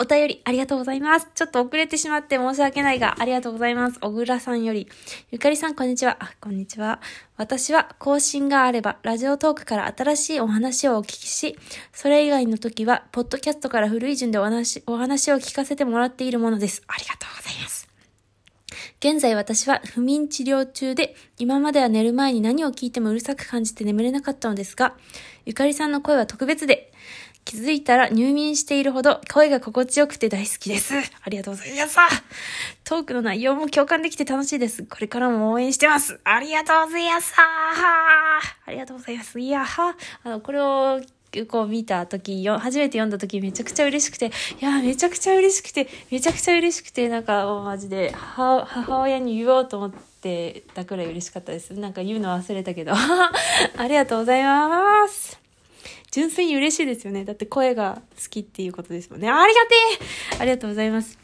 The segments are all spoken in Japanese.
お便りありがとうございます。ちょっと遅れてしまって申し訳ないが、ありがとうございます。小倉さんより。ゆかりさん、こんにちは。あ、こんにちは。私は更新があれば、ラジオトークから新しいお話をお聞きし、それ以外の時は、ポッドキャストから古い順でお話、お話を聞かせてもらっているものです。ありがとうございます。現在私は不眠治療中で、今までは寝る前に何を聞いてもうるさく感じて眠れなかったのですが、ゆかりさんの声は特別で、気づいたら入眠しているほど声が心地よくて大好きです。ありがとうございます。トークの内容も共感できて楽しいです。これからも応援してます。ありがとうございます。ありがとうございます。いやは、あの、これをこう見た時よ、初めて読んだ時めちゃくちゃ嬉しくて、いや、めちゃくちゃ嬉しくて、めちゃくちゃ嬉しくて、なんかもうマジで母、母親に言おうと思ってたくらい嬉しかったです。なんか言うの忘れたけど。ありがとうございます。純粋に嬉しいですよね。だって声が好きっていうことですもんね。ありがてえありがとうございます。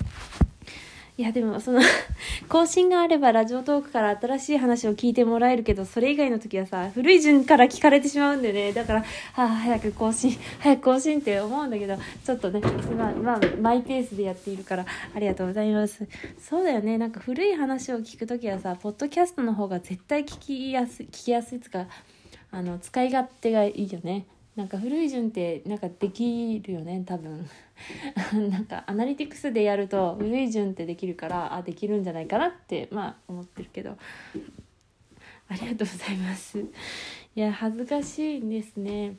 いや、でも、その、更新があればラジオトークから新しい話を聞いてもらえるけど、それ以外の時はさ、古い順から聞かれてしまうんでね。だから、はあ、早く更新、早く更新って思うんだけど、ちょっとね、まあ、まあ、マイペースでやっているから、ありがとうございます。そうだよね。なんか古い話を聞くときはさ、ポッドキャストの方が絶対聞きやすい、聞きやすいつか、あの、使い勝手がいいよね。なんか古い順ってなんかできるよね多分。なんかアナリティクスでやると古い順ってできるからあできるんじゃないかなってまあ思ってるけど。ありがとうございます。いや恥ずかしいんですね。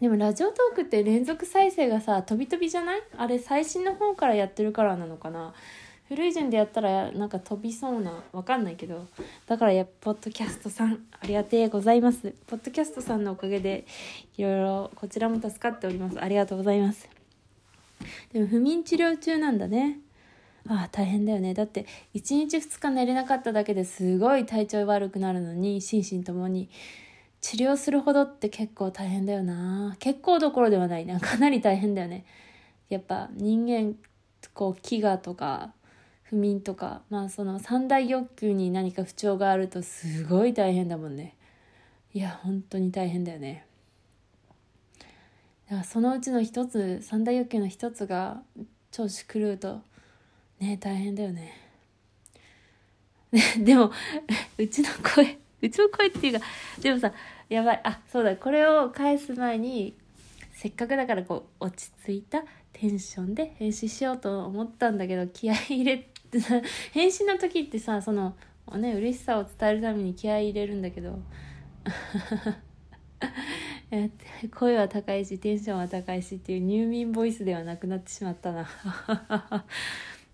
でもラジオトークって連続再生がさ飛び飛びじゃない？あれ最新の方からやってるからなのかな？古い順でやったらなんか飛びそうなわかんないけどだからやポッドキャストさんありがてえございます。ポッドキャストさんのおかげでいろいろこちらも助かっております。ありがとうございます。でも不眠治療中なんだね。ああ大変だよね。だって1日2日寝れなかっただけですごい体調悪くなるのに心身ともに。治療するほどって結構大変だよな。結構どころではない。なかなり大変だよね。やっぱ人間こう飢餓とか不眠とかまあその三大欲求に何か不調があるとすごい大変だもんね。いや本当に大変だよね。だからそのうちの一つ三大欲求の一つが調子狂うとね大変だよね。でもうちの声うちの声っていうかでもさやばい。あそうだ。これを返す前にせっかくだからこう落ち着いたテンションで編集しようと思ったんだけど気合い入れてさ編集の時ってさそのね嬉しさを伝えるために気合い入れるんだけど。声は高いしテンションは高いしっていう入眠ボイスではなくなってしまったな。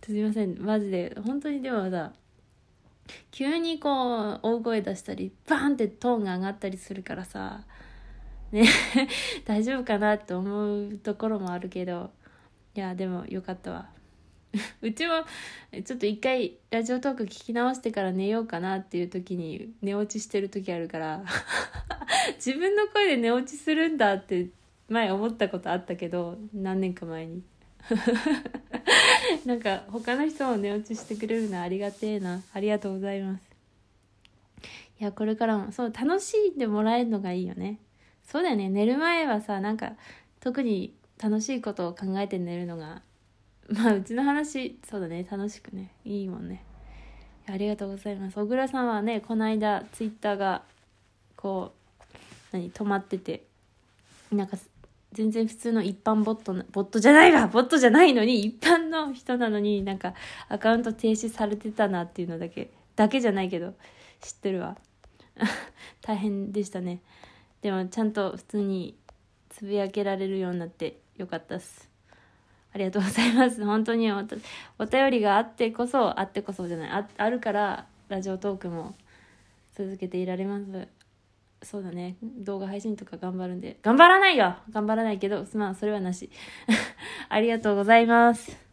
すみません。マジで。本当にでもさ急にこう大声出したりバーンってトーンが上がったりするからさね 大丈夫かなって思うところもあるけど。いやでもよかったわ。うちもちょっと一回ラジオトーク聞き直してから寝ようかなっていう時に寝落ちしてる時あるから 自分の声で寝落ちするんだって前思ったことあったけど何年か前に。なんか他の人も寝落ちしてくれるのありがてえな。ありがとうございます。いやこれからもそう楽しんでもらえるのがいいよね。そうだよね。寝る前はさなんか特に楽しいことを考えて寝るのが まあうちの話そうだね。楽しくね。いいもんね。ありがとうございます。小倉さんはねこの間ツイッターがこう何止まってて。なんか全然普通の一般ボットボットじゃないわ。ボットじゃないのに一般の人なのになんかアカウント停止されてたなっていうのだけだけじゃないけど知ってるわ。大変でしたね。でもちゃんと普通につぶやけられるようになってよかったっす。ありがとうございます。本当におお便りがあってこそあってこそじゃない。ああるからラジオトークも続けていられます。そうだね。動画配信とか頑張るんで。頑張らないよ。頑張らないけどまあそれはなし。ありがとうございます。